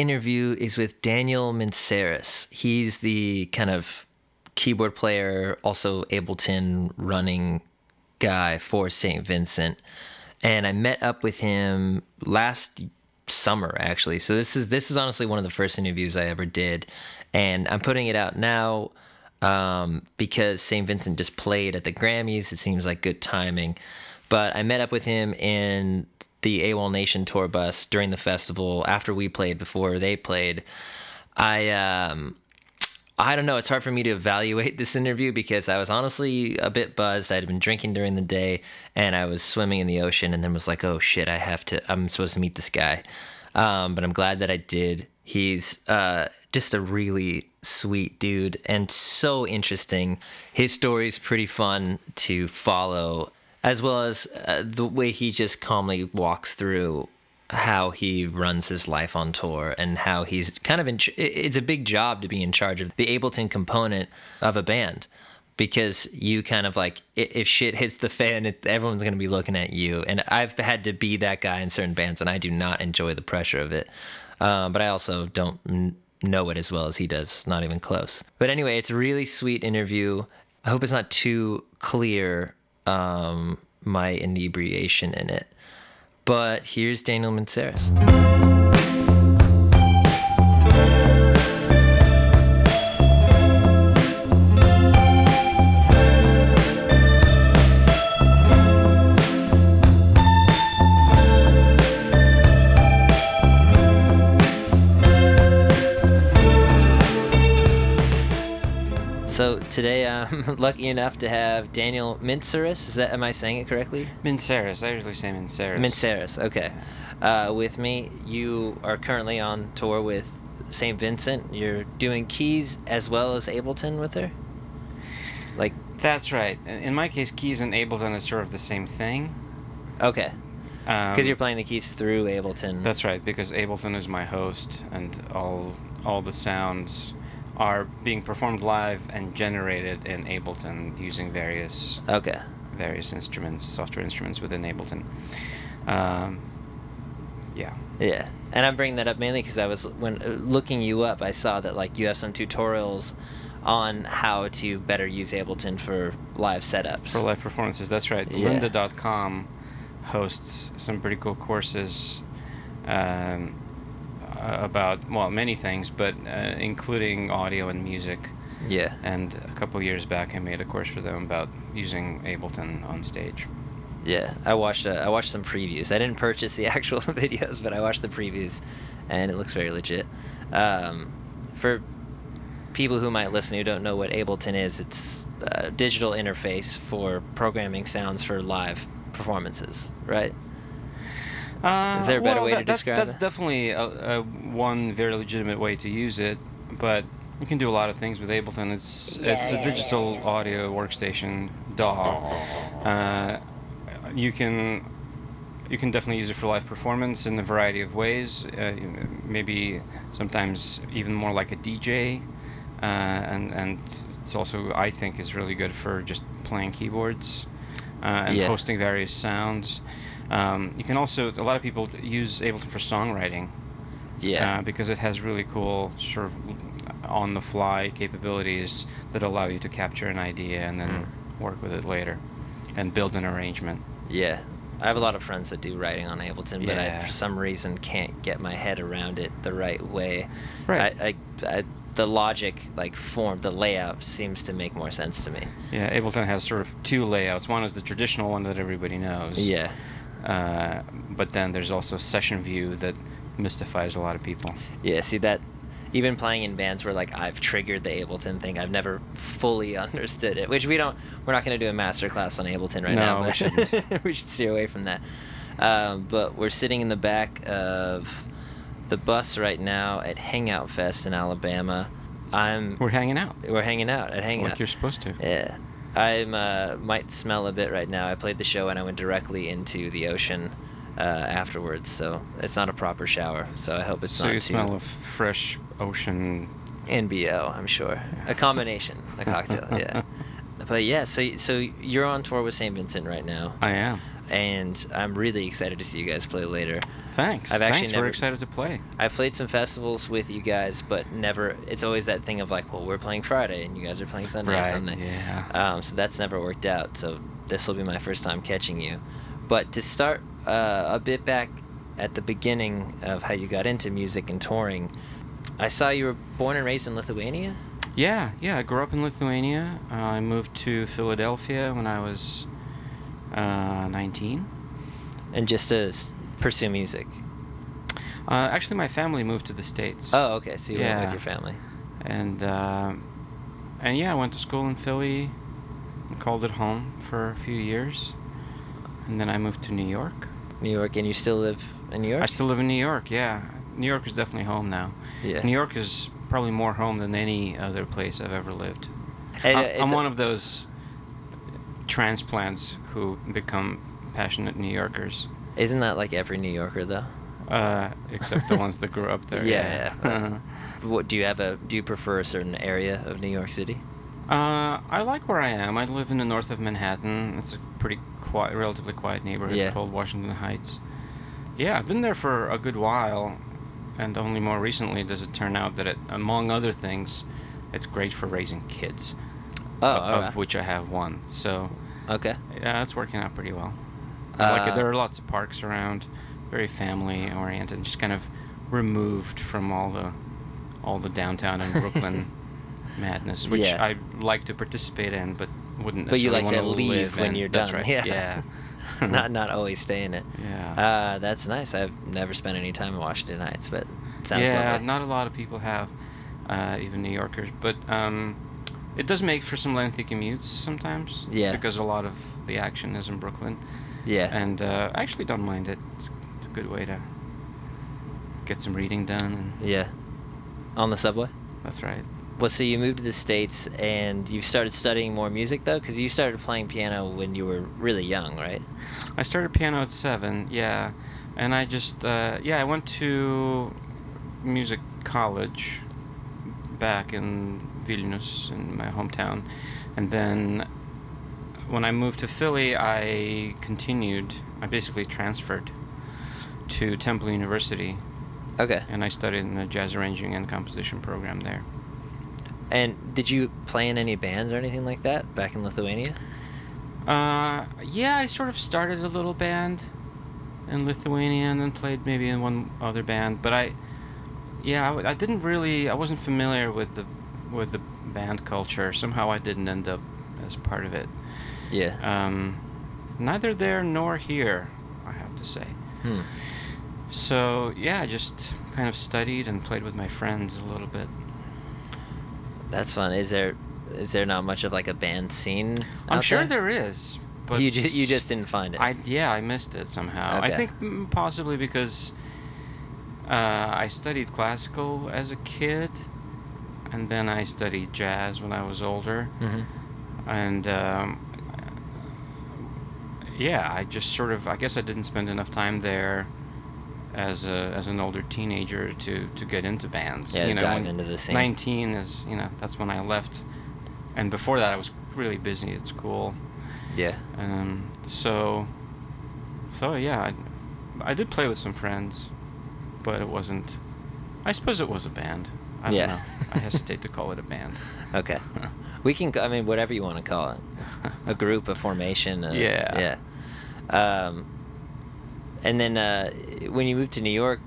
Interview is with Daniel Mintseris. He's the kind of keyboard player, also Ableton running guy for St. Vincent. And I met up with him last summer actually. So this is this is honestly one of the first interviews I ever did. And I'm putting it out now um, because St. Vincent just played at the Grammys. It seems like good timing. But I met up with him in the AWOL Nation tour bus during the festival after we played, before they played. I um, I don't know. It's hard for me to evaluate this interview because I was honestly a bit buzzed. I'd been drinking during the day and I was swimming in the ocean and then was like, oh shit, I have to, I'm supposed to meet this guy. Um, but I'm glad that I did. He's uh, just a really sweet dude and so interesting. His story's pretty fun to follow, as well as uh, the way he just calmly walks through how he runs his life on tour and how he's kind of in ch- it's a big job to be in charge of the ableton component of a band because you kind of like if shit hits the fan it, everyone's going to be looking at you. And i've had to be that guy in certain bands and i do not enjoy the pressure of it. Uh, but i also don't n- know it as well as he does. Not even close. But anyway it's a really sweet interview. I hope it's not too clear um, my inebriation in it but here's Daniel Mintseris. Today I'm lucky enough to have Daniel Mintseris. Is that am I saying it correctly? Mintseris. I usually say Mintseris. Mintseris. Okay. Uh, with me, you are currently on tour with St. Vincent. You're doing keys as well as Ableton with her. Like. That's right. In my case, keys and Ableton is sort of the same thing. Okay. Because um, you're playing the keys through Ableton. That's right. Because Ableton is my host, and all all the sounds are being performed live and generated in Ableton using various okay various instruments, software instruments within Ableton. Um, yeah. Yeah, and I'm bringing that up mainly because I was when uh, looking you up, I saw that like you have some tutorials on how to better use Ableton for live setups. For live performances, that's right. Yeah. Lynda.com hosts some pretty cool courses. Um, about well many things, but uh, including audio and music. Yeah. And a couple years back, I made a course for them about using Ableton on stage. Yeah, I watched uh, I watched some previews. I didn't purchase the actual videos, but I watched the previews, and it looks very legit. Um, for people who might listen who don't know what Ableton is, it's a digital interface for programming sounds for live performances, right? Uh, Is there a better well, way that, to that's, describe that's it? definitely a, a one very legitimate way to use it, but you can do a lot of things with Ableton. It's Yeah, it's yeah, a digital yes, yes. audio workstation DAW. Uh, you can you can definitely use it for live performance in a variety of ways. Uh, maybe sometimes even more like a DJ, uh, and and it's also I think is really good for just playing keyboards uh, and Yeah. hosting various sounds. Um, you can also a lot of people use Ableton for songwriting Yeah. uh, because it has really cool sort of on the fly capabilities that allow you to capture an idea and then Mm. work with it later and build an arrangement. Yeah. I have a lot of friends that do writing on Ableton, but I, for some reason, can't get my head around it the right way. Right. I, I, I, the logic, like form, the layout seems to make more sense to me. Yeah, Ableton has sort of two layouts. One is the traditional one that everybody knows. Yeah. Uh, but then there's also session view that mystifies a lot of people. Yeah. See that. Even playing in bands where like I've triggered the Ableton thing, I've never fully understood it. Which we don't. We're not going to do a master class on Ableton right now. No, we shouldn't. we should steer away from that. Um, but we're sitting in the back of the bus right now at Hangout Fest in Alabama. I'm. We're hanging out. We're hanging out at Hangout. Like you're supposed to. Yeah. I'm uh, might smell a bit right now. I played the show and I went directly into the ocean uh, afterwards, so it's not a proper shower. So I hope it's so not you too smell of fresh ocean. NBO. I'm sure a combination, a cocktail. Yeah. But yeah, so so you're on tour with St. Vincent right now. I am. And I'm really excited to see you guys play later. Thanks. I've actually Thanks. never- We're excited to play. I've played some festivals with you guys, but never. It's always that thing of like, well, we're playing Friday and you guys are playing Sunday or Right, something. yeah. Um, so that's never worked out. So this will be my first time catching you. But to start uh, a bit back at the beginning of how you got into music and touring, I saw you were born and raised in Lithuania. Yeah, yeah. I grew up in Lithuania. Uh, I moved to Philadelphia when I was uh, 19. and just to s- pursue music. Uh, actually, my family moved to the states. Oh, okay. So you went with your family. And uh, and yeah, I went to school in Philly and called it home for a few years. And then I moved to New York. New York, and you still live in New York. I still live in New York. Yeah, New York is definitely home now. Yeah. New York is probably more home than any other place I've ever lived. And, uh, I'm, it's I'm a- one of those transplants who become passionate New Yorkers, Isn't that like every New Yorker though? uh, except the ones that grew up there. Yeah, yeah. What do you have a? Do you prefer a certain area of New York City? uh, I like where I am. I live in the north of Manhattan. It's a pretty quiet, relatively quiet neighborhood Yeah. called Washington Heights. Yeah, I've been there for a good while, and only more recently does it turn out that it, among other things, it's great for raising kids. Oh, of, of which I have one. So Okay. yeah, it's working out pretty well. I like. Uh, There are lots of parks around, very family oriented, and just kind of removed from all the all the downtown and Brooklyn madness, which Yeah. I like to participate in, but wouldn't. But you necessarily like to leave when in. you're That's done. right. Yeah. Yeah. not not always stay in it. Yeah. Uh, that's nice. I've never spent any time in Washington Heights, but it sounds yeah, lovely. not a lot of people have, uh, even New Yorkers. But um, it does make for some lengthy commutes sometimes. Yeah. Because a lot of the action is in Brooklyn. yeah. And uh, I actually don't mind it. It's a good way to get some reading done. And yeah. On the subway. That's right. Well, so you moved to the states and you started studying more music though, because you started playing piano when you were really young, right? I started piano at seven, yeah. And I just, uh, yeah, I went to music college back in Vilnius, in my hometown. And then when I moved to Philly, I continued, I basically transferred to Temple University. Okay. And I studied in the jazz arranging and composition program there. And did you play in any bands or anything like that back in Lithuania? Uh, yeah, I sort of started a little band in Lithuania and then played maybe in one other band. But I, yeah, I didn't really, I wasn't familiar with the with the band culture. Somehow I didn't end up as part of it. Yeah. Um, neither there nor here, I have to say. Hmm. So yeah, I just kind of studied and played with my friends a little bit. That's fun. Is there is there not much of like a band scene? I'm sure there there is, but you just you just didn't find it. I yeah, I missed it somehow. Okay. I think possibly because uh, I studied classical as a kid, and then I studied jazz when I was older, hmm and um, yeah, I just sort of I guess I didn't spend enough time there as a as an older teenager to to get into bands. Yeah, you know, dive into the scene. Nineteen is you know that's when I left, and before that I was really busy at school. Yeah. Um, so, so yeah, I, I did play with some friends, but it wasn't. I suppose it was a band. I Yeah. don't know. I hesitate to call it a band. Okay. we can. I mean, whatever you want to call it. A group, a formation. A, Yeah. Yeah. Um, and then uh, when you moved to New York,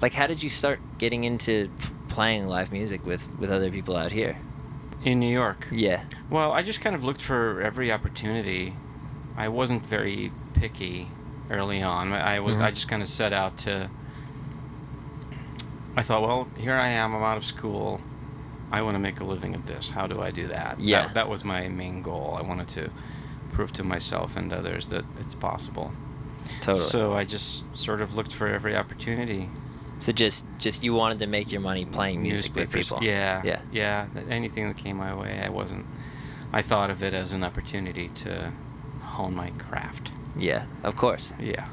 like, how did you start getting into playing live music with with other people out here? In New York. Yeah. Well, I just kind of looked for every opportunity. I wasn't very picky early on. I was. I Mhm. just kind of set out to. I thought, well, here I am. I'm out of school. I want to make a living at this. How do I do that? Yeah. That, that was my main goal. I wanted to prove to myself and others that it's possible. Totally. So I just sort of looked for every opportunity. So just just you wanted to make your money playing music with people. Yeah. Yeah. Yeah. Anything that came my way, I wasn't. I thought of it as an opportunity to hone my craft. Yeah. Of course. Yeah.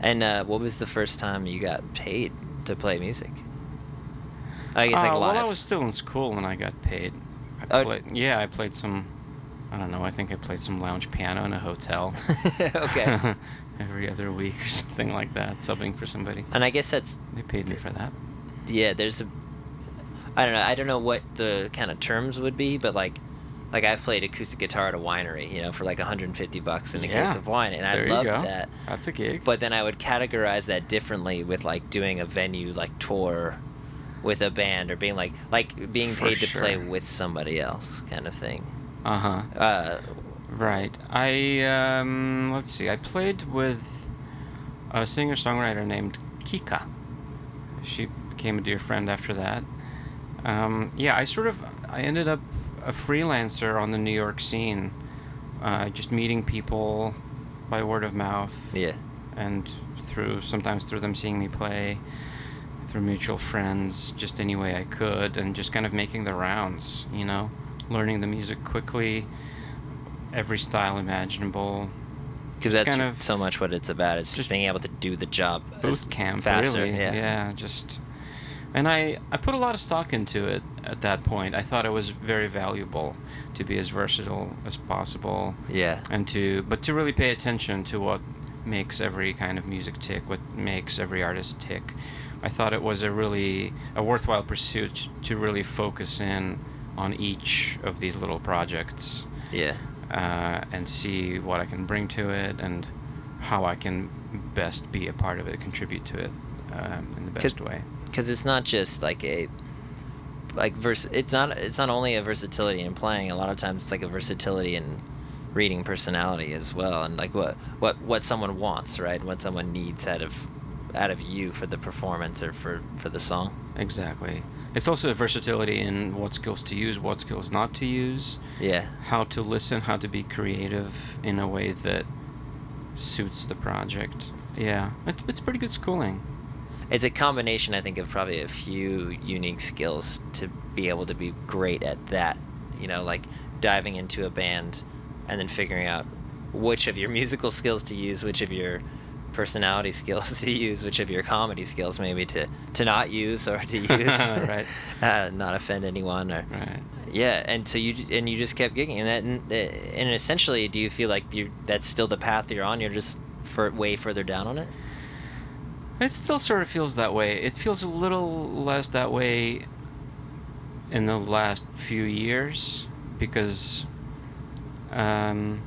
And uh, what was the first time you got paid to play music? I guess like Uh, live. Well, I was still in school when I got paid. I Oh. played, yeah, I played some I don't know. I think I played some lounge piano in a hotel. okay. Every other week or something like that, subbing for somebody. And I guess that's They paid me for that. yeah. There's a I don't know. I don't know what the kind of terms would be, but like like I've played acoustic guitar at a winery, you know, for like 150 bucks in a case of wine, and there I loved that. That's a gig. But then I would categorize that differently with like doing a venue like tour with a band or being like like being For paid to play with somebody else kind of thing. uh huh. Uh, Right. I um let's see. I played with a singer-songwriter named Kika. She became a dear friend after that. Um, yeah, I sort of I ended up a freelancer on the New York scene, uh, just meeting people by word of mouth yeah. and through sometimes through them seeing me play, through mutual friends, just any way I could, and just kind of making the rounds. You know, learning the music quickly, every style imaginable. Because that's kind of so much what it's about. It's just, just being able to do the job boot camp faster. really Yeah. just and I, I put a lot of stock into it at that point i thought it was very valuable to be as versatile as possible Yeah. and to but to really pay attention to what makes every kind of music tick what makes every artist tick i thought it was a really a worthwhile pursuit to really focus in on each of these little projects Yeah. uh, and see what I can bring to it and how I can best be a part of it, contribute to it um, in the best way. because it's not just like a like vers it's not it's not only a versatility in playing a lot of times it's like a versatility in reading personality as well and like what what what someone wants right what someone needs out of out of you for the performance or for for the song Exactly. It's also a versatility in what skills to use, what skills not to use, yeah how to listen, how to be creative in a way that suits the project. Yeah, it, it's pretty good schooling. It's a combination i think of probably a few unique skills to be able to be great at that you know like diving into a band and then figuring out which of your musical skills to use which of your personality skills to use which of your comedy skills maybe to to not use or to use Right. uh, not offend anyone or Right. yeah and so you and you just kept gigging and that and, uh, and essentially do you feel like you that's still the path you're on you're just for way further down on it It still sort of feels that way. It feels a little less that way in the last few years because um,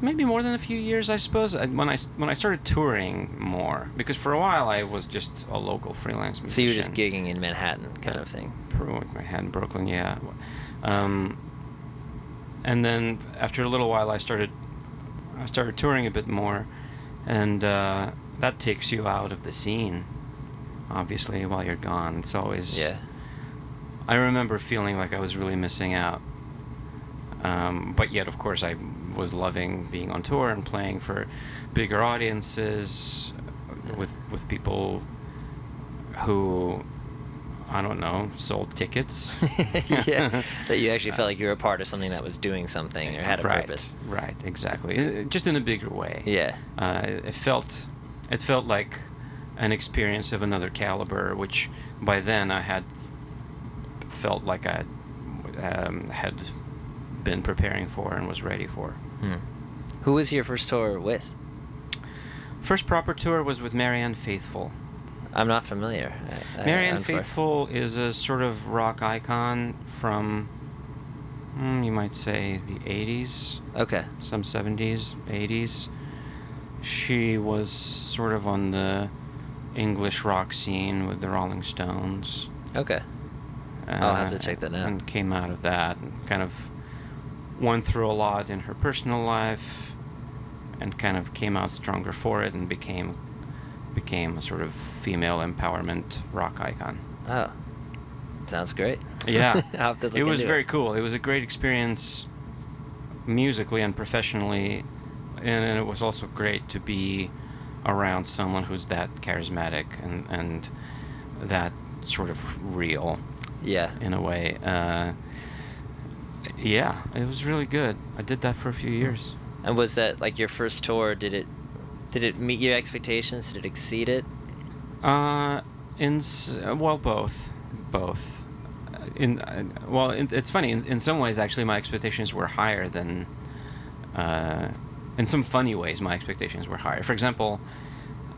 maybe more than a few years, I suppose. When I- When I s- when I started touring more, because for a while I was just a local freelance musician. so you were just gigging in manhattan kind of thing Manhattan, Brooklyn, yeah. Um, and then after a little while, I started I started touring a bit more, and uh, that takes you out of the scene. Obviously, while you're gone, it's always yeah I remember feeling like I was really missing out. Um, but yet, of course, I was loving being on tour and playing for bigger audiences with with people who I don't know sold tickets. yeah, that you actually felt like you were a part of something that was doing something or had a right, purpose. Right, exactly. Uh, Just in a bigger way. Yeah, Uh, it felt, it felt like an experience of another caliber, which by then I had felt like I um, had been preparing for and was ready for. Hmm. Who was your first tour with? First proper tour was with Marianne Faithfull. I'm not familiar. I- I- Marianne for- Faithfull is a sort of rock icon from, mm, you might say, the 80s. Okay. some 70s, 80s. She was sort of on the English rock scene with the Rolling Stones. Okay. I'll have to uh, check that out. And came out of that and kind of went through a lot in her personal life and kind of came out stronger for it and became became a sort of female empowerment rock icon. Oh, sounds great. Yeah. I'll have to look it was very cool. It was a great experience musically and professionally, and it was also great to be around someone who's that charismatic and, and that sort of real Yeah. in a way. Uh, yeah, it was really good. I did that for a few years. And was that like your first tour? Did it did it meet your expectations? Did it exceed it? Uh, in well, both, both. In uh, well, in, it's funny. In, in some ways, actually, my expectations were higher than. Uh, in some funny ways, my expectations were higher. For example,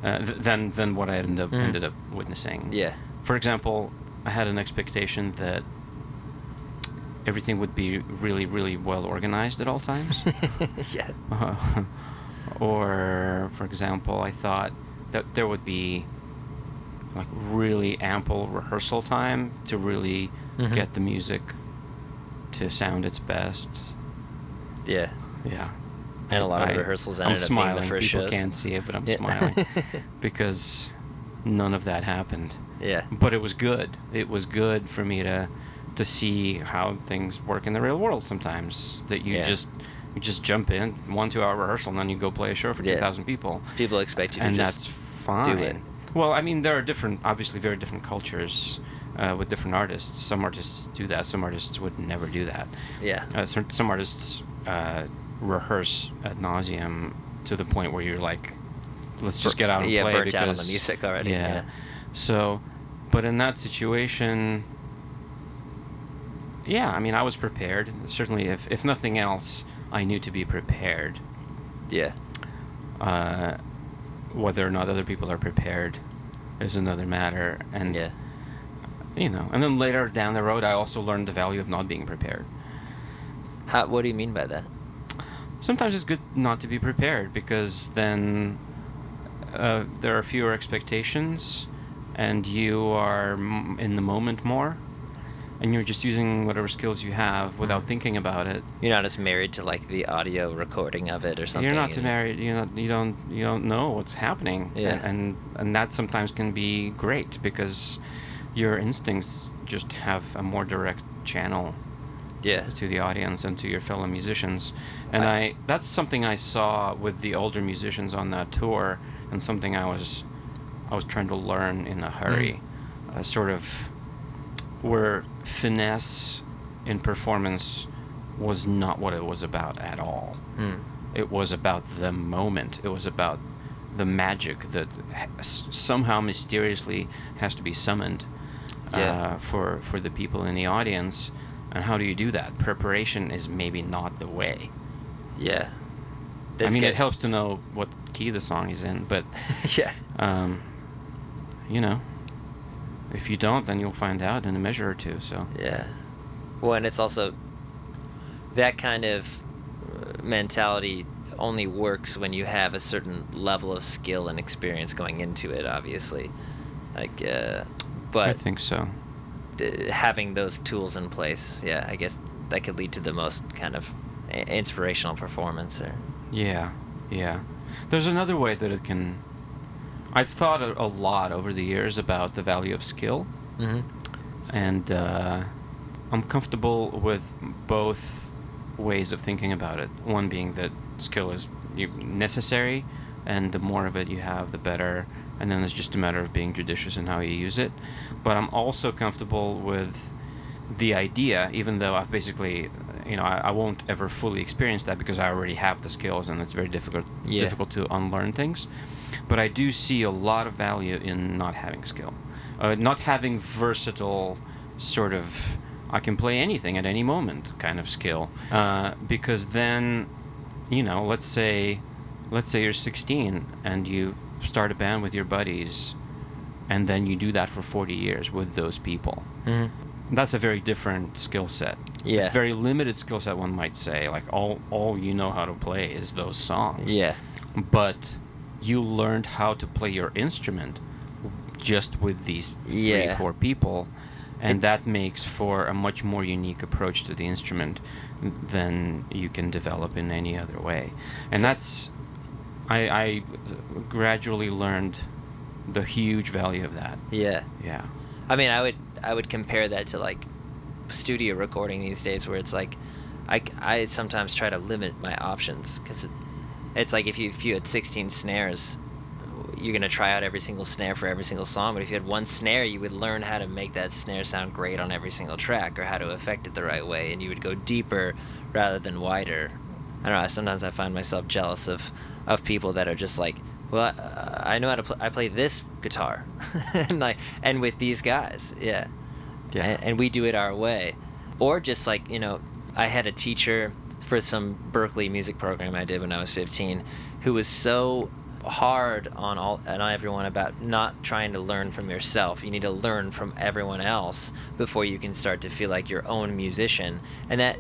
uh, th- than than what I ended up Mm. ended up witnessing. Yeah. For example, I had an expectation that everything would be really, really well organized at all times. yeah. Uh, or, for example, I thought that there would be like really ample rehearsal time to really Mhm. get the music to sound its best. Yeah. Yeah. And a lot of rehearsals I'm ended the smiling. People shows. can't see it, but I'm Yeah. smiling because none of that happened. yeah. But it was good. It was good for me to to see how things work in the real world sometimes. That you Yeah. just you just jump in one two hour rehearsal and then you go play a show for Yeah. two thousand people, People expect you to and just that's fine. it. Well, I mean, there are different, obviously, very different cultures uh, with different artists. Some artists do that. Some artists would never do that. yeah. Uh, some, some artists uh, rehearse ad nauseum to the point where you're like, let's just get out and yeah, play burnt because out on the music already, yeah. So, but in that situation, yeah, I mean, I was prepared. Certainly, if if nothing else, I knew to be prepared. Yeah. Uh, whether or not other people are prepared is another matter. And Yeah. you know, and then later down the road, I also learned the value of not being prepared. How, what do you mean by that? Sometimes it's good not to be prepared because then uh, there are fewer expectations and you are m- in the moment more and you're just using whatever skills you have without Mhm. thinking about it You're not as married to like the audio recording of it or something. you're not married you're not you don't you don't know what's happening Yeah. and, and and that sometimes can be great because your instincts just have a more direct channel Yeah. to the audience and to your fellow musicians. And I- I, that's something I saw with the older musicians on that tour and something I was I was trying to learn in a hurry. Uh, sort of where finesse in performance was not what it was about at all. Hmm. It was about the moment. It was about the magic that ha- somehow mysteriously has to be summoned Yeah. uh, for for the people in the audience. And how do you do that? Preparation is maybe not the way. Yeah. I mean, it helps to know what key the song is in, but yeah. um, you know, if you don't, then you'll find out in a measure or two. So Yeah. Well, and it's also that kind of mentality only works when you have a certain level of skill and experience going into it. Obviously, like, uh, but I think so. D- having those tools in place, yeah, I guess that could lead to the most kind of inspirational performance. Or Yeah, yeah. There's another way that it can. I've thought a, a lot over the years about the value of skill, mm-hmm. and uh, I'm comfortable with both ways of thinking about it. One being that skill is necessary, and the more of it you have, the better. And then it's just a matter of being judicious in how you use it. But I'm also comfortable with the idea, even though I've basically, you know, I, I won't ever fully experience that because I already have the skills, and it's very difficult Yeah. difficult to unlearn things. But I do see a lot of value in not having skill, uh, not having versatile sort of I can play anything at any moment kind of skill, uh, because then, you know, let's say, let's say you're 16 and you start a band with your buddies, and then you do that for 40 years with those people Mm-hmm. that's a very different skill set. Yeah. It's very limited skill set one might say. Like all all you know how to play is those songs. Yeah. But you learned how to play your instrument just with these three, Yeah. four people. And that makes for a much more unique approach to the instrument than you can develop in any other way. And So- that's I, I gradually learned the huge value of that. Yeah. Yeah. I mean, I would I would compare that to like studio recording these days, where it's like I, I sometimes try to limit my options because it, it's like if you if you had 16 snares, you're gonna try out every single snare for every single song. But if you had one snare, you would learn how to make that snare sound great on every single track, or how to affect it the right way, and you would go deeper rather than wider. I don't know. Sometimes I find myself jealous of of people that are just like, well, uh, I know how to play. I play this guitar, and like, and with these guys, yeah. Yeah. and, and we do it our way or just like you know i had a teacher for some Berklee music program i did when i was 15 who was so hard on all and on everyone about not trying to learn from yourself you need to learn from everyone else before you can start to feel like your own musician and that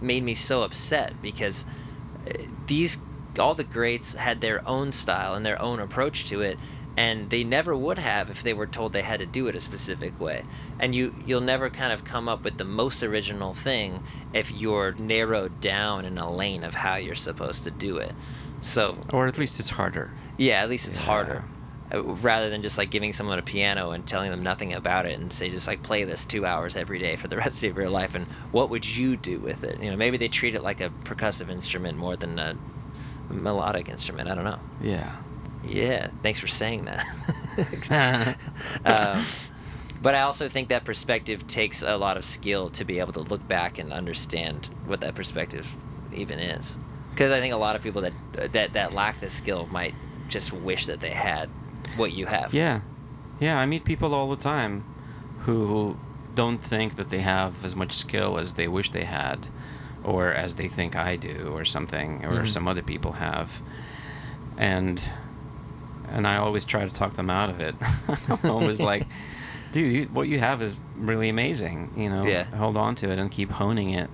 made me so upset because uh, these all the greats had their own style and their own approach to it and they never would have if they were told they had to do it a specific way and you you'll never kind of come up with the most original thing if you're narrowed down in a lane of how you're supposed to do it so Or at least it's harder. yeah at least it's Yeah. harder uh, rather than just like giving someone a piano and telling them nothing about it and say just like play this two hours every day for the rest of your life and what would you do with it you know maybe they treat it like a percussive instrument more than a melodic instrument i don't know Yeah. yeah, thanks for saying that. um, but I also think that perspective takes a lot of skill to be able to look back and understand what that perspective even is. Because I think a lot of people that that that lack the skill might just wish that they had what you have. Yeah. Yeah, I meet people all the time who don't think that they have as much skill as they wish they had or as they think I do or something or Mhm. some other people have. And and I always try to talk them out of it. I'm always like, dude, you, what you have is really amazing, you know. Yeah. Hold on to it and keep honing it.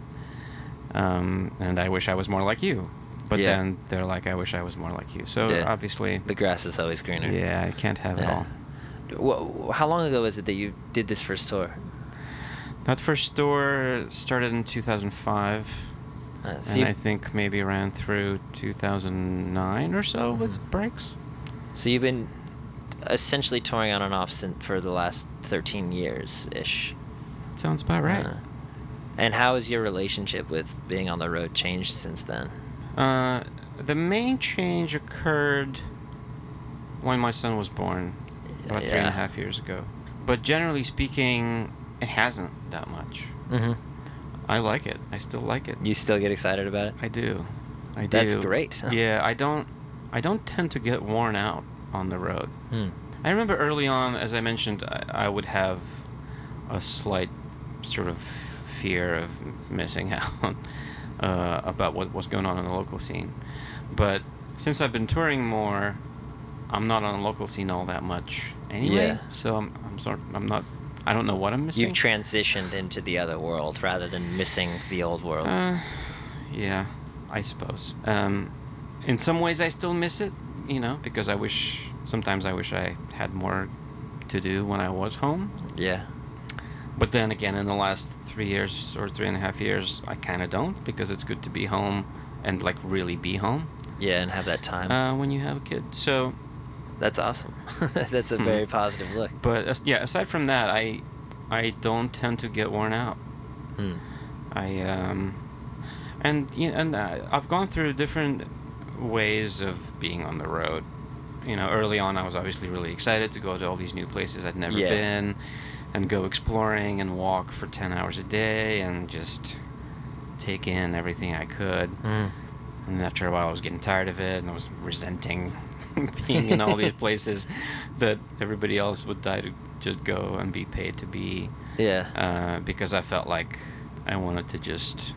Um, and I wish I was more like you. But Yeah. then they're like, I wish I was more like you. So Yeah. obviously, The grass is always greener. yeah, I can't have it all. How long ago was it that you did this first tour? That first store started in 2005, Uh, so, and I think maybe ran through 2009 or so with Mhm. breaks. so you've been essentially touring on and off since, for the last 13 years ish. Sounds about right. Uh, and how has your relationship with being on the road changed since then? Uh, the main change occurred when my son was born, about three and a Yeah. half years ago. But generally speaking, it hasn't that much. Mm-hmm. I like it. I still like it. You still get excited about it? I do. I do. That's great. yeah, I don't. I don't tend to get worn out on the road. Hmm. I remember early on, as I mentioned, I, I would have a slight sort of fear of missing out uh, about what was going on in the local scene. But since I've been touring more, I'm not on the local scene all that much anyway. Yeah. So I'm, I'm sort I'm not. I don't know what I'm missing. You've transitioned into the other world rather than missing the old world. Uh, yeah, I suppose. Um, in some ways, I still miss it, you know, because I wish sometimes I wish I had more to do when I was home. yeah. But then again, in the last three years or three and a half years, I kind of don't because it's good to be home and like really be home Yeah, and have that time. uh, when you have a kid. So, That's awesome. That's a Hmm. very positive look. but as, yeah, aside from that, I I don't tend to get worn out. Hmm. I um, and you know, and uh, I've gone through different ways of being on the road. You know, early on, I was obviously really excited to go to all these new places I'd never Yeah. been, and go exploring and walk for ten hours a day and just take in everything I could. Hmm. And after a while, I was getting tired of it, and I was resenting being in all these places that everybody else would die to just go and be paid to be Yeah. uh, because I felt like I wanted to just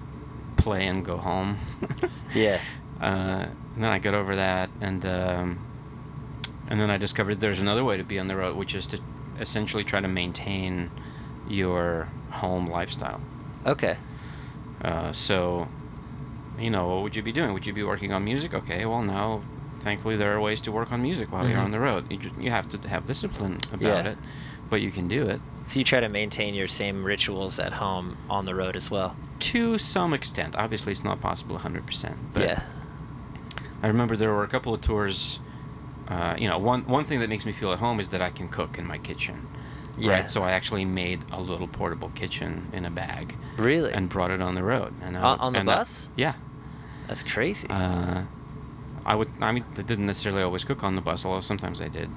play and go home. Yeah. Uh, and then I got over that, and um, and then I discovered there's another way to be on the road, which is to essentially try to maintain your home lifestyle. Okay. Uh, so, you know, what would you be doing? Would you be working on music? Okay, well now, thankfully there are ways to work on music while you're Mhm. on the road. You you have to have discipline about Yeah. it, but you can do it. So you try to maintain your same rituals at home on the road as well. To some extent, obviously, it's not possible 100%. But yeah. I remember there were a couple of tours. Uh, you know, one one thing that makes me feel at home is that I can cook in my kitchen. Yeah. Right. So I actually made a little portable kitchen in a bag Really? and brought it on the road. And I On- on the and I- bus? yeah. That's crazy. Uh, I would. I mean, I didn't necessarily always cook on the bus, although sometimes I did.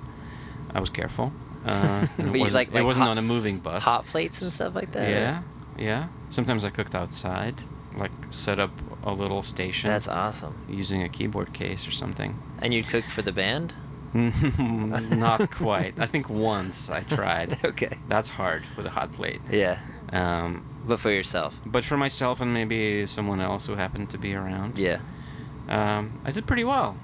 I was careful. Uh, But it wasn't, like- it like wasn't hot- on a moving bus. Hot plates and stuff like that? or- Yeah, yeah. Sometimes I cooked outside, like set up a little station. That's awesome. Using a keyboard case or something. And you'd cook for the band? Not quite. I think once I tried. okay. That's hard with a hot plate. Yeah. Um, But for yourself. but for myself and maybe someone else who happened to be around, Yeah. Um, I did pretty well.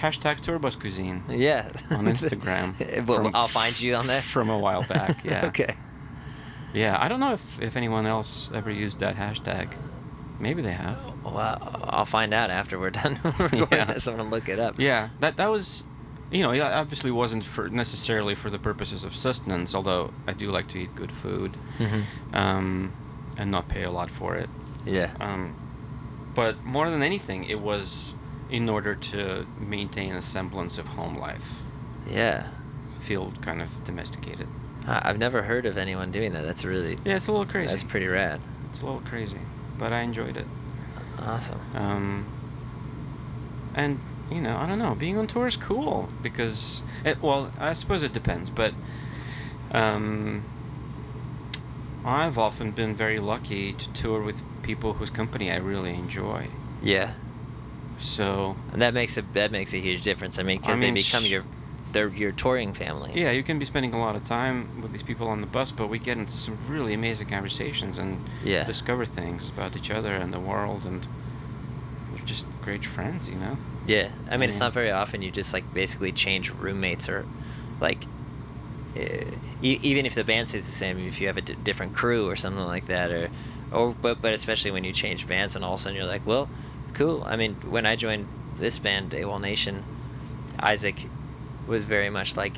Hashtag Tourbus Cuisine Yeah. on Instagram. well, from- I'll find you on there. From a while back, yeah. okay. Yeah, I don't know if, if anyone else ever used that hashtag. Maybe they have. Well, I'll find out after we're done recording Yeah. this. I'm gonna look it up. Yeah, that that was, you know, yeah, obviously wasn't for necessarily for the purposes of sustenance. Although I do like to eat good food, Mhm. um, and not pay a lot for it. Yeah. Um, but more than anything, it was in order to maintain a semblance of home life, Yeah. feel kind of domesticated. I've never heard of anyone doing that. That's really. Yeah, it's a little crazy. That's pretty rad. It's a little crazy, but I enjoyed it. Awesome. Um, and you know, I don't know. Being on tour is cool because, it, well, I suppose it depends, but um, I've often been very lucky to tour with people whose company I really enjoy. Yeah. So And that makes a that makes a huge difference. I mean, because I they become your they're your touring family. yeah, you can be spending a lot of time with these people on the bus, but we get into some really amazing conversations and Yeah. discover things about each other and the world, and we're just great friends, you know. Yeah, I mean, it's not very often you just like basically change roommates or like uh, e- even if the band stays the same, if you have a d- different crew or something like that, or or but but especially when you change bands and all of a sudden you're like, well, cool. I mean, when I joined this band, AWOL Nation, Isaac was very much like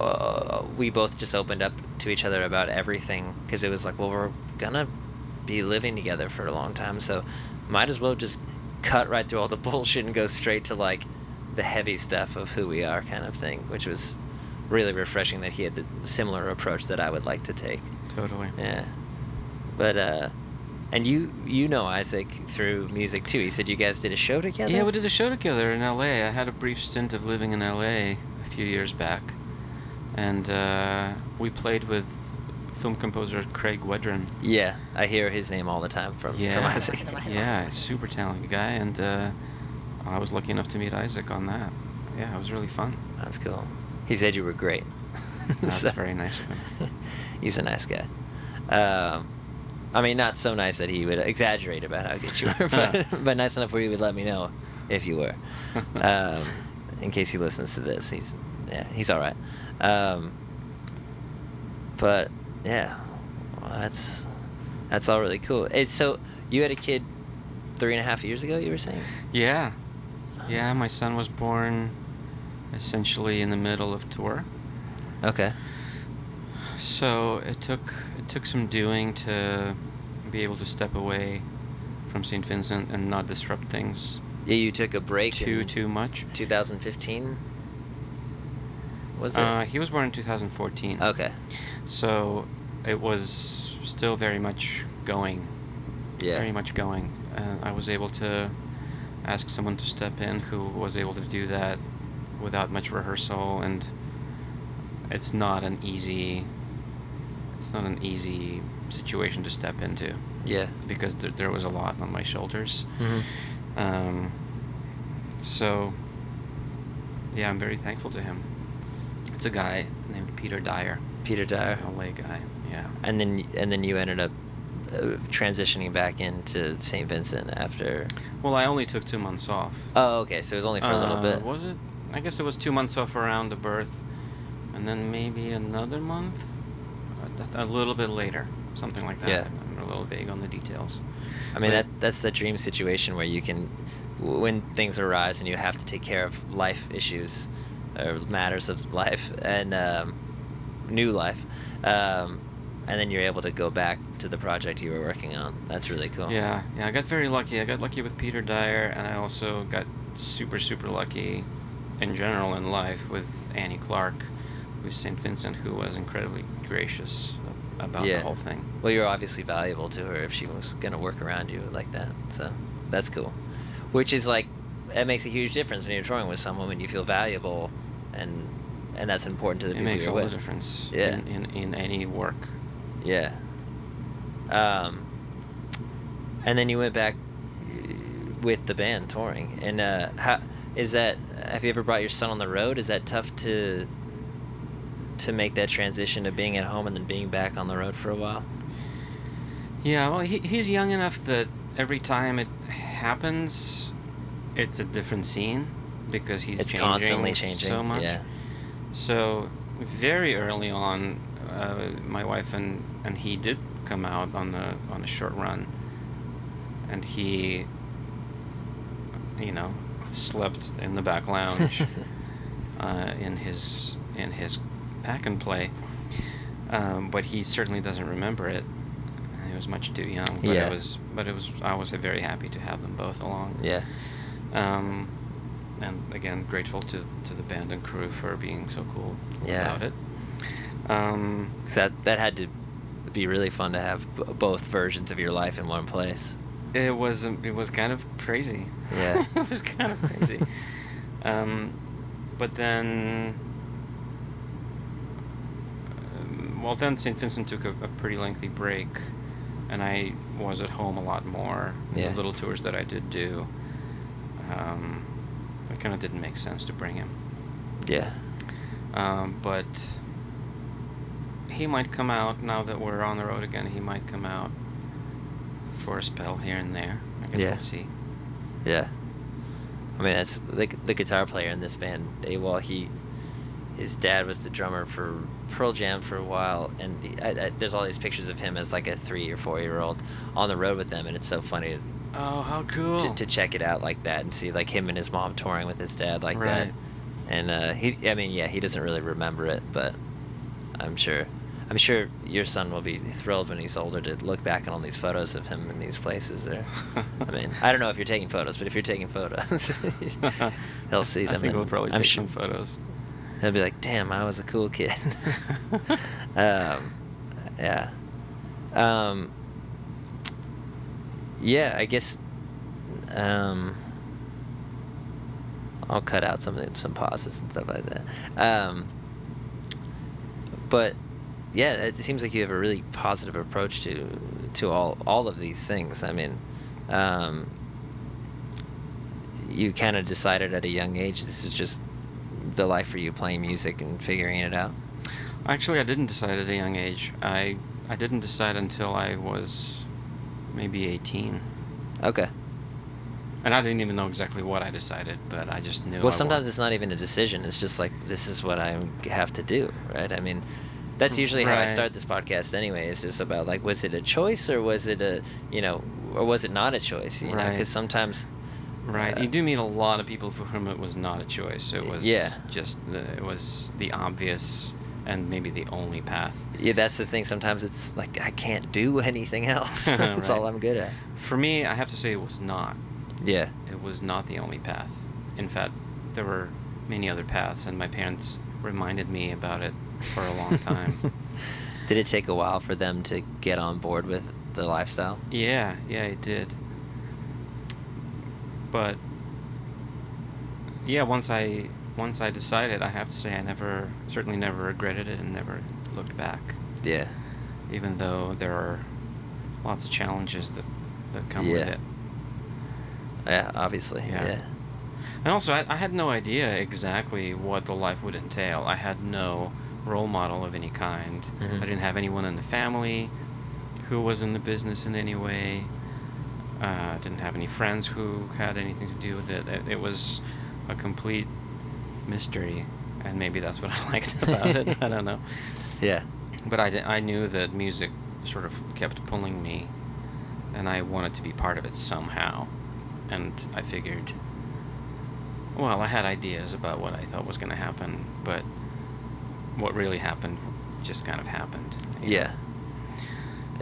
uh, we both just opened up to each other about everything because it was like, well, we're gonna be living together for a long time, so might as well just cut right through all the bullshit and go straight to like the heavy stuff of who we are, kind of thing, which was really refreshing that he had the similar approach that I would like to take. Totally. Yeah, but uh, and you you know Isaac through music too. He said you guys did a show together. Yeah, we did a show together in L.A. I had a brief stint of living in L.A. a few years back, and uh, we played with film composer Craig Wedren. Yeah, I hear his name all the time from, from Yeah, Isaac. yeah, super talented guy, and uh, I was lucky enough to meet Isaac on that. Yeah, it was really fun. That's cool. He said you were great. That's So- very nice of him. He's a nice guy. Um, I mean, not so nice that he would exaggerate about how good you were, but, but nice enough where he would let me know if you were. Um, in case he listens to this, he's yeah, he's all right. Um, but yeah, well, that's that's all really cool. It's so you had a kid three and a half years ago. You were saying? Yeah, yeah. My son was born essentially in the middle of tour. Okay. So it took it took some doing to be able to step away from St. Vincent and not disrupt things Yeah, you took a break. too too much. 2015. Was it? Uh, he was born in 2014. okay. So it was still very much going. Yeah. Very much going. Uh, I was able to ask someone to step in who was able to do that without much rehearsal, and it's not an easy. It's not an easy situation to step into Yeah. because there, there was a lot on my shoulders. hmm Um, so, yeah, I'm very thankful to him. It's a guy named Peter Dyer, Peter Dyer. a LA guy. Yeah. And then and then you ended up uh, transitioning back into St. Vincent after. Well, I only took two months off. Oh, okay. So it was only for a little Uh, bit. Was it? I guess it was two months off around the birth, and then maybe another month, a, a little bit later, something like that. Yeah. I'm a little vague on the details. I mean But- that that's the dream situation where you can, when things arise and you have to take care of life issues, or matters of life and um, new life, um, and then you're able to go back to the project you were working on. That's really cool. Yeah, yeah, I got very lucky. I got lucky with Peter Dyer, and I also got super, super lucky in general in life with Annie Clark, who's St. Vincent, who was incredibly gracious about Yeah. the whole thing. Well, you're obviously valuable to her if she was gonna work around you like that. So that's cool. Which is like that makes a huge difference when you're touring with someone when you feel valuable, and and that's important to the It people makes you're all with. the difference Yeah. in, in, in any work. Yeah. Um. And then you went back with the band touring, and uh, how Is that have you ever brought your son on the road? Is that tough to to make that transition to being at home and then being back on the road for a while? Yeah, well, he, he's young enough that every time it happens, it's a different scene because he's It's changing constantly changing. so much. Yeah. So very early on, uh, my wife and, and he did come out on the on a short run, and he, you know, slept in the back lounge uh, in his in his pack and play. Um, but he certainly doesn't remember it. He was much too young. But Yeah. it was but it was I was very happy to have them both along. Yeah. Um, and again, grateful to, to the band and crew for being so cool Yeah. about it. Um, 'Cause that that had to be really fun to have b- both versions of your life in one place. it was um, it was kind of crazy. Yeah. it was kind of crazy. um, but then, um, well, then St. Vincent took a, a pretty lengthy break, and I was at home a lot more. Yeah. The little tours that I did do, um, it kind of didn't make sense to bring him. Yeah. Um, but he might come out now that we're on the road again. He might come out for a spell here and there. I guess Yeah. we'll see. Yeah. I mean, that's the the guitar player in this band. AWOL, he, his dad was the drummer for Pearl Jam for a while, and he- I, I, there's all these pictures of him as like a three or four year old on the road with them, and it's so funny Oh, how cool! to, to check it out like that and see like him and his mom touring with his dad like that. Right. And uh, he, I mean, yeah, he doesn't really remember it, but I'm sure, I'm sure your son will be thrilled when he's older to look back on all these photos of him in these places. There, I mean, I don't know if you're taking photos, but if you're taking photos, he'll see them. I think we'll probably I'm take sure some photos. He'll be like, "Damn, I was a cool kid." um, yeah. Um, yeah, I guess. Um, I'll cut out some some pauses and stuff like that. Um, but yeah, it seems like you have a really positive approach to to all all of these things. I mean, um, you kind of decided at a young age this is just the life for you playing music and figuring it out. Actually, I didn't decide at a young age. I I didn't decide until I was maybe 18. Okay. And I didn't even know exactly what I decided, but I just knew. Well, I sometimes it's not even a decision. It's just like this is what I have to do, right? I mean, that's usually how I start this podcast anyway. It's just about like, was it a choice or was it a, you know, or was it not a choice? You know, because sometimes. Right. uh, you do meet a lot of people for whom it was not a choice. It was Yeah. just the, it was the obvious and maybe the only path. Yeah, that's the thing. Sometimes it's like I can't do anything else. that's all I'm good at. For me, I have to say it was not. Yeah. It was not the only path. In fact, there were many other paths, and my parents reminded me about it for a long time. Did it take a while for them to get on board with the lifestyle? yeah, yeah, it did. But yeah, once I once I decided, I have to say I never certainly never regretted it and never looked back. Yeah. even though there are lots of challenges that, that come with it. Yeah, obviously. Yeah. Yeah. And also, I, I had no idea exactly what the life would entail. I had no role model of any kind. Mhm. I didn't have anyone in the family who was in the business in any way. Uh, I didn't have any friends who had anything to do with it. It, it was a complete mystery, and maybe that's what I liked about it. I don't know. Yeah. But I, I knew that music sort of kept pulling me, and I wanted to be part of it somehow. And I figured, well, I had ideas about what I thought was going to happen, but what really happened just kind of happened. Yeah. know?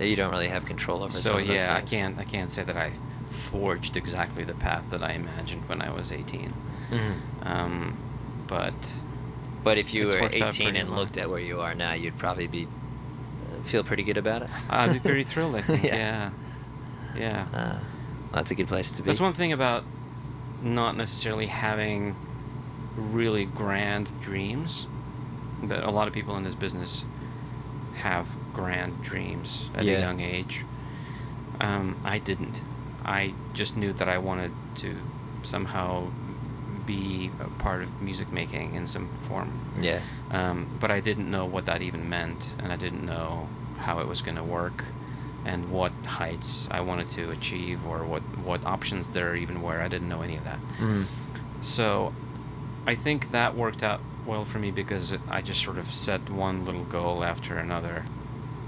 You don't really have control over So some of those yeah, I can't I can't say that I forged exactly the path that I imagined when I was 18. Mhm. Um, but But if you were 18 and well. looked at where you are now, you'd probably be uh, feel pretty good about it. I'd be pretty thrilled. I think. Yeah. yeah. Yeah. Uh, that's a good place to be. That's one thing about not necessarily having really grand dreams. That a lot of people in this business have grand dreams at Yeah. a young age. Um, I didn't. I just knew that I wanted to somehow be a part of music making in some form. Yeah. Um, but I didn't know what that even meant, and I didn't know how it was going to work, and what heights I wanted to achieve, or what what options there even were. I didn't know any of that. Mm. So, I think that worked out well for me because it, I just sort of set one little goal after another,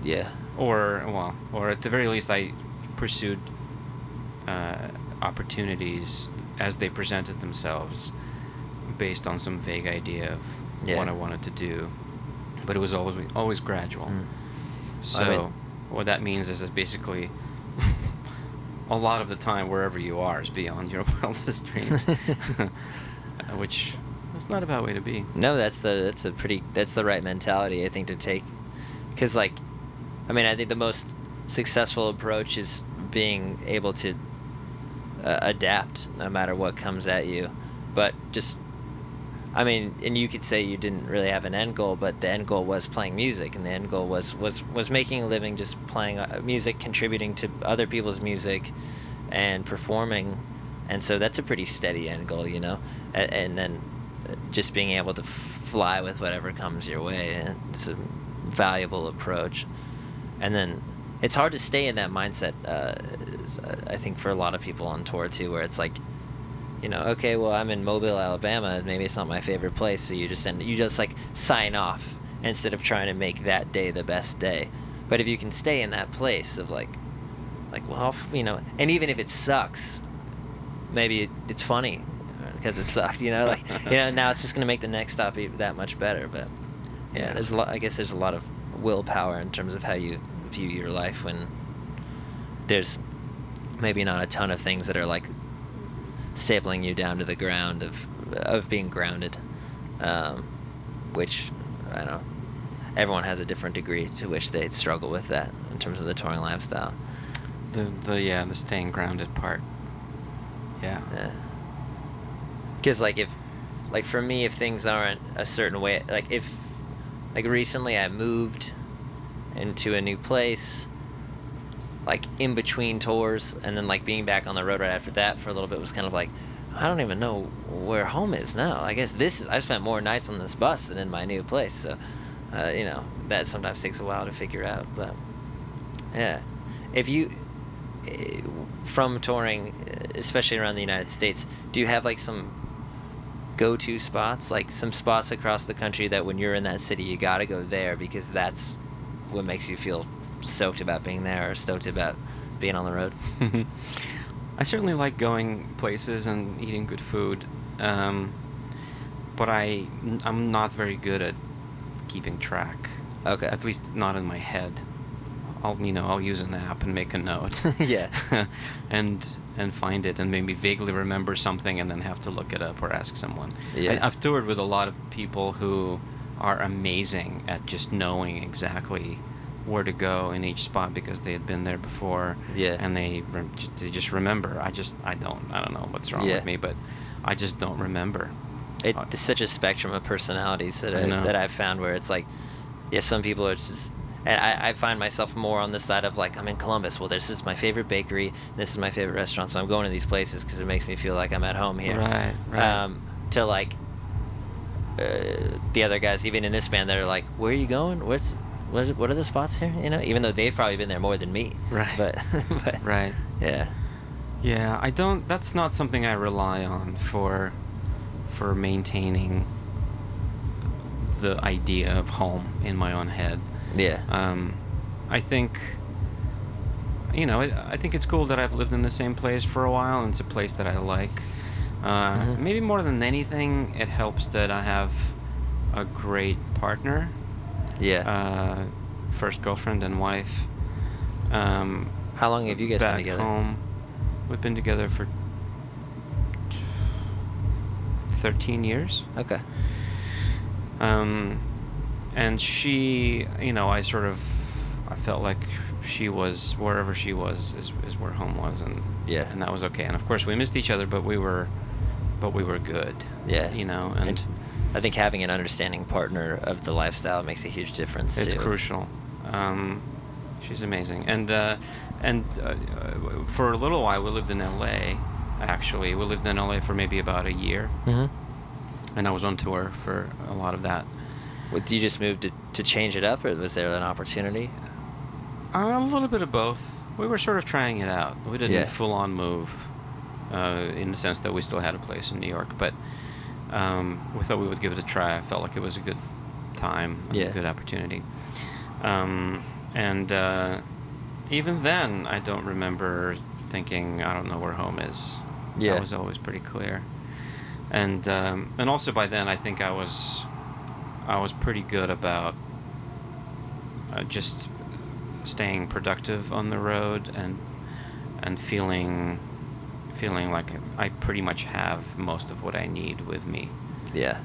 Yeah. or well, or at the very least, I pursued uh, opportunities as they presented themselves, based on some vague idea of Yeah. what I wanted to do. But it was always always gradual. Mm. So mean- what that means is that basically. A lot of the time, wherever you are, is beyond your wildest dreams, Uh, which is not a bad way to be. No, that's the that's a pretty that's the right mentality I think to take, because like, I mean I think the most successful approach is being able to uh, adapt no matter what comes at you, but just, I mean, and you could say you didn't really have an end goal, but the end goal was playing music, and the end goal was was was making a living just playing uh, music, contributing to other people's music, and performing, and so that's a pretty steady end goal, you know, and, and then just being able to fly with whatever comes your way, and it's a valuable approach, and then it's hard to stay in that mindset. Uh, uh, I think for a lot of people on tour too, where it's like, you know, okay, well, I'm in Mobile, Alabama. Maybe it's not my favorite place, so you just end, you just like sign off instead of trying to make that day the best day. But if you can stay in that place of like, like, well, you know, and even if it sucks, maybe it's funny because it sucked. You know, like, you know, now it's just gonna make the next stop that much better. But yeah, Yeah. there's a lot. I guess there's a lot of willpower in terms of how you view your life when there's maybe not a ton of things that are like stapling you down to the ground of of being grounded, um, which I don't know. Everyone has a different degree to which they struggle with that in terms of the touring lifestyle. The the yeah the staying grounded part. Yeah. Yeah. Because like if, like for me, if things aren't a certain way, like if, like recently I moved into a new place, like in between tours, and then like being back on the road right after that for a little bit was kind of like, I don't even know where home is now. I guess this is I spent more nights on this bus than in my new place, so, uh, you know, that sometimes takes a while to figure out, but, yeah, if you eh, from touring, especially around the United States, do you have like some go-to spots, like some spots across the country that when you're in that city, you gotta go there because that's what makes you feel stoked about being there or stoked about being on the road? I certainly like going places and eating good food, um, but I I'm not very good at keeping track. Okay. At least not in my head. I'll you know I'll use an app and make a note. Yeah. and and find it and maybe vaguely remember something and then have to look it up or ask someone. Yeah. I, I've toured with a lot of people who are amazing at just knowing exactly where to go in each spot because they had been there before. Yeah. And they they just remember. I just I don't I don't know what's wrong Yeah. with me, but I just don't remember. It, Uh, such a spectrum of personalities that I I, that I've found where it's like, yeah, some people are just, and I, I find myself more on the side of like I'm in Columbus. Well, this is my favorite bakery. This is my favorite restaurant, so I'm going to these places because it makes me feel like I'm at home here. Right, right. Um, to like, uh, the other guys, even in this band, that are like, where are you going? What's what? Are, what are the spots here? You know, even though they've probably been there more than me. Right. But, but Right. Yeah. Yeah, I don't. That's not something I rely on for for maintaining the idea of home in my own head. Yeah. Um, I think, you know, I, I think it's cool that I've lived in the same place for a while, and it's a place that I like. Uh, Mhm. Maybe more than anything, it helps that I have a great partner, yeah. uh, first girlfriend and wife. Um, How long have you guys been together? home. We've been together for t- 13 years. Okay. Um, and she, you know, I sort of, I felt like she was wherever she was is, is where home was, and Yeah. and that was okay. And of course, we missed each other, but we were, but we were good. Yeah. you know, and, I think having an understanding partner of the lifestyle makes a huge difference it's too. crucial. Um, she's amazing, and uh, and uh, for a little while we lived in L.A. actually. We lived in LA for maybe about a year, Mm-hmm. and I was on tour for a lot of that. Did you just move to, to change it up, or was there an opportunity? Uh, a little bit of both. We were sort of trying it out. We didn't Yeah. full on move, uh, in the sense that we still had a place in New York, but um, we thought we would give it a try. I felt like it was a good time, and Yeah. a good opportunity. Um, and uh, even then, I don't remember thinking, I don't know where home is. Yeah. That was always pretty clear. And um, and also by then, I think I was I was pretty good about uh, just staying productive on the road and and feeling feeling like I pretty much have most of what I need with me, Yeah.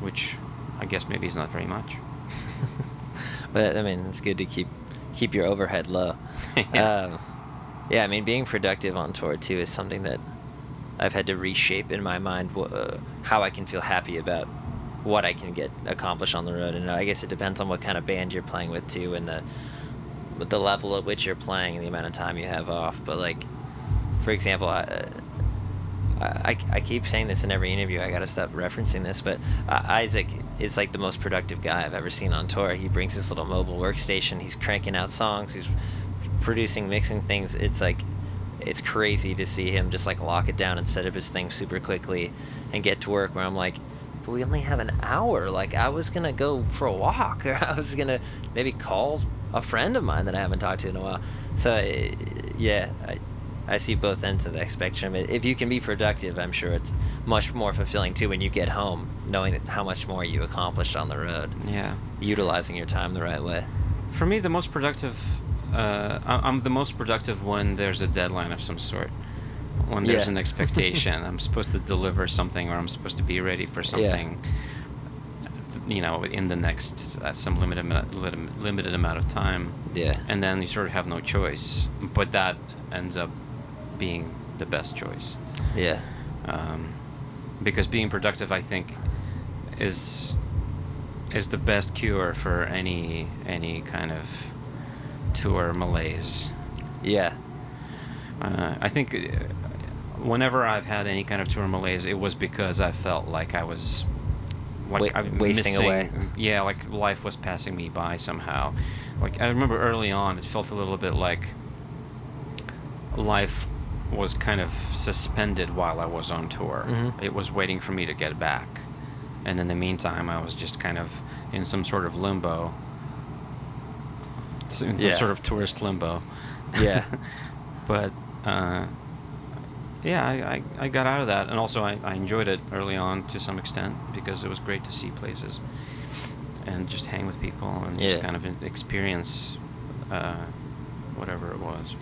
which I guess maybe is not very much. But I mean, it's good to keep keep your overhead low. Yeah. Um, yeah, I mean, being productive on tour too is something that I've had to reshape in my mind uh, how I can feel happy about what I can get accomplished on the road. And I guess it depends on what kind of band you're playing with too, and the the level at which you're playing and the amount of time you have off. But like, for example, I, I, I keep saying this in every interview. I gotta stop referencing this, but uh, Isaac is like the most productive guy I've ever seen on tour. He brings his little mobile workstation. He's cranking out songs. He's producing, mixing things. It's like, it's crazy to see him just like lock it down and set up his thing super quickly and get to work. Where I'm like, but we only have an hour. Like I was gonna go for a walk, or I was gonna maybe call a friend of mine that I haven't talked to in a while. So uh, yeah, I, I see both ends of the spectrum. If you can be productive, I'm sure it's much more fulfilling too when you get home, knowing how much more you accomplished on the road, Yeah. utilizing your time the right way. For me, the most productive, uh, I'm the most productive when there's a deadline of some sort. When there's Yeah. an expectation, I'm supposed to deliver something, or I'm supposed to be ready for something. You know, in the next uh, some limited amount- limited amount of time. Yeah. And then you sort of have no choice, but that ends up being the best choice. Yeah. um, because being productive, I think, is is the best cure for any any kind of tour malaise. Yeah. Uh, I think uh, whenever I've had any kind of tour malaise, it was because I felt like I was like I'm wasting missing- away. Yeah, like life was passing me by somehow. Like I remember early on, it felt a little bit like life was kind of suspended while I was on tour. Mhm. It was waiting for me to get back, and in the meantime, I was just kind of in some sort of limbo. In some Yeah. sort of tourist limbo. Yeah. but uh, yeah, I, I, I got out of that, and also I, I enjoyed it early on to some extent because it was great to see places and just hang with people and Yeah. just kind of experience uh, whatever it was.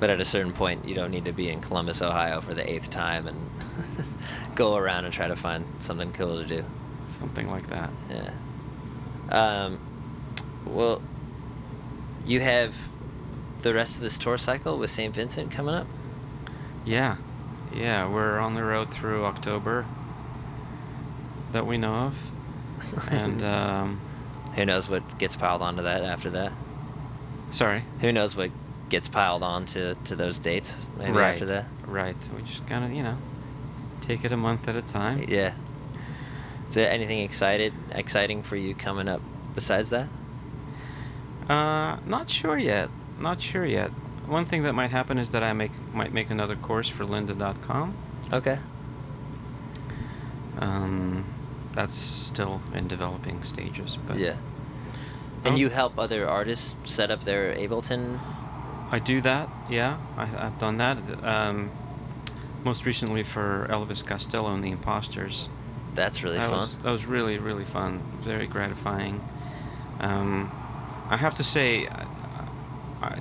But at a certain point, you don't need to be in Columbus, Ohio for the eighth time and go around and try to find something cool to do. Something like that. Yeah. Um, well, you have the rest of this tour cycle with St. Vincent coming up? Yeah, yeah, we're on the road through October that we know of, and um, Who knows what gets piled onto that after that? sorry, Who knows what gets piled on to, to those dates maybe right, after that? right. We just kind of you know take it a month at a time. Yeah. Is there anything excited exciting for you coming up besides that? Uh, not sure yet. Not sure yet. One thing that might happen is that I make might make another course for lynda.com. Okay. Um, that's still in developing stages, but yeah. And you help other artists set up their Ableton? I do that. Yeah, I, I've done that. Um, most recently for Elvis Costello and the Imposters. That's really that fun. Was, that was really really fun. Very gratifying. Um, I have to say, I, I,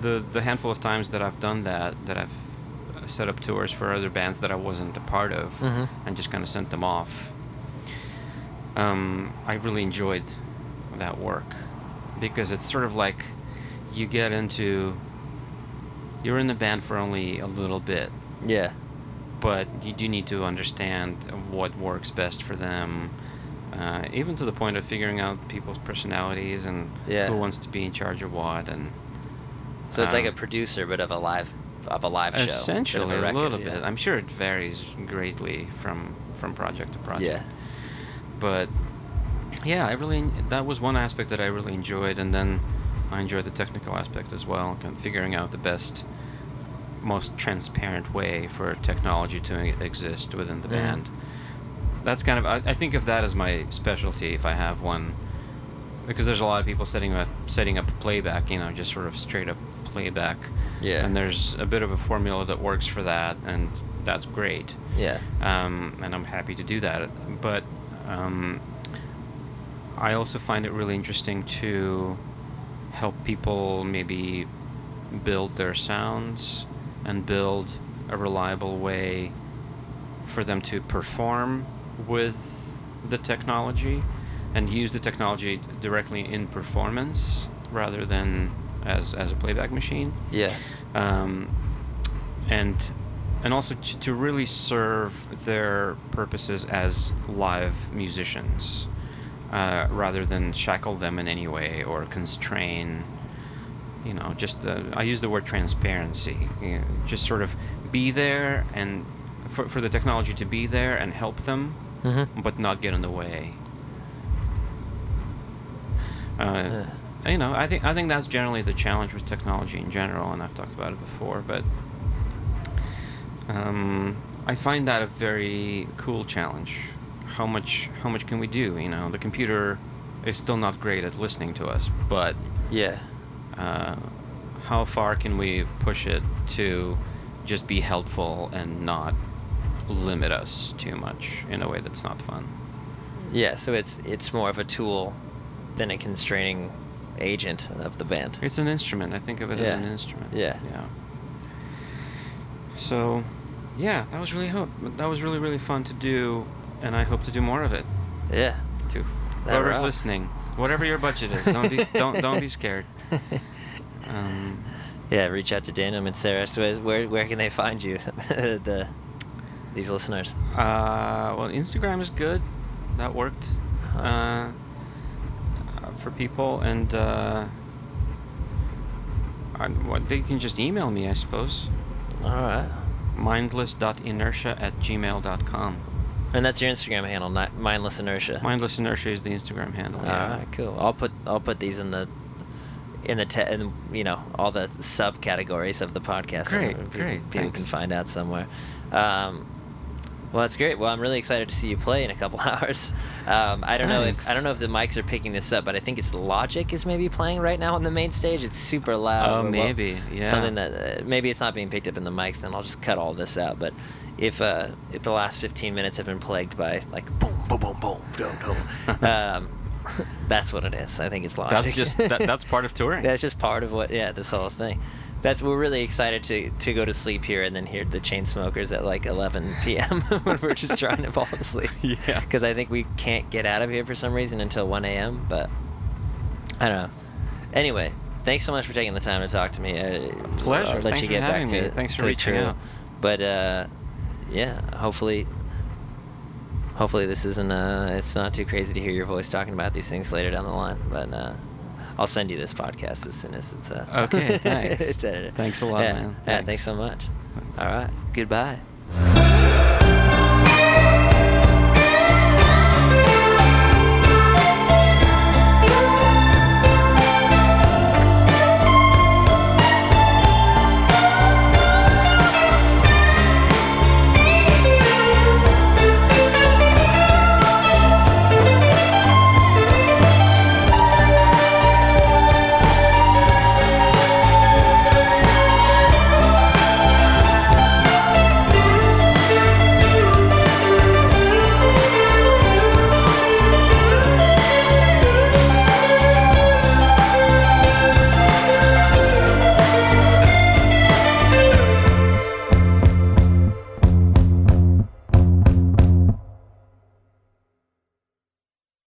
the the handful of times that I've done that, that I've set up tours for other bands that I wasn't a part of, Mhm. and just kind of sent them off. Um, I really enjoyed that work because it's sort of like you get into you're in the band for only a little bit Yeah. but you do need to understand what works best for them, uh, even to the point of figuring out people's personalities and Yeah. who wants to be in charge of what. And So it's like a um, producer, but of a live of a live show. Essentially, a, record, little yeah. bit. I'm sure it varies greatly from from project to project. Yeah. But yeah, I really that was one aspect that I really enjoyed, and then I enjoyed the technical aspect as well, kind of figuring out the best, most transparent way for technology to exist within the Mhm. band. That's kind of I, I think of that as my specialty if I have one, because there's a lot of people setting up setting up playback, you know, just sort of straight up playback. Yeah. And there's a bit of a formula that works for that, and that's great Yeah. um, and I'm happy to do that. But um, I also find it really interesting to help people maybe build their sounds and build a reliable way for them to perform with the technology and use the technology directly in performance rather than as, as a playback machine Yeah. um, and and also to, to really serve their purposes as live musicians, uh, rather than shackle them in any way or constrain. You know, just the, I use the word transparency. You know, just sort of be there and for, for the technology to be there and help them, Mm-hmm. but not get in the way. Uh, Yeah. You know, I think I think that's generally the challenge with technology in general, and I've talked about it before. But um, I find that a very cool challenge. How much how much can we do? You know, the computer is still not great at listening to us, but Yeah. uh, how far can we push it to just be helpful and not limit us too much in a way that's not fun? Yeah. So it's it's more of a tool than a constraining agent of the band. It's an instrument. I think of it Yeah. as an instrument. Yeah. Yeah. So, yeah, that was really hope. That was really really fun to do, and I hope to do more of it. Yeah. To whoever's rocks. listening, whatever your budget is, don't be don't don't be scared. Um, yeah. Reach out to Daniel Mintseris. Where, where where can they find you? the these listeners. uh, well, Instagram is good. That worked. Uh-huh. Uh, uh, for people and uh, I, what, they can just email me, I suppose. All right. mindless.inertia at gmail.com. And that's your Instagram handle, not mindless inertia. Mindless inertia is the Instagram handle. All yeah. right, cool. I'll put I'll put these in the in the te- in, you know all the subcategories of the podcast. Great, people, great, People can find out somewhere. Um, well, that's great. Well, I'm really excited to see you play in a couple hours. Um, I don't know if I don't know if the mics are picking this up, but I think it's Logic is maybe playing right now on the main stage. It's super loud. Oh, or well- maybe, yeah. Something that uh, maybe it's not being picked up in the mics, then I'll just cut all this out. But if uh, if the last 15 minutes have been plagued by like boom, boom, boom, boom, boom, boom, um, that's what it is. I think it's Logic. That's just that, that's part of touring. That's just part of what, yeah, this whole thing. That's we're really excited to to go to sleep here and then hear the Chainsmokers at like 11 p.m. when we're just trying to fall asleep. Yeah. Because I think we can't get out of here for some reason until 1 a.m. But I don't know. Anyway, thanks so much for taking the time to talk to me. I, Pleasure. I'll let Thanks you for get back having to me. Thanks for to the reaching crew. out. But uh, yeah, hopefully. Hopefully this isn't uh it's not too crazy to hear your voice talking about these things later down the line. But uh, I'll send you this podcast as soon as it's uh Okay, thanks. it's edited. Thanks a lot, yeah. man. Yeah, Thanks. thanks so much. Thanks. All right. Goodbye.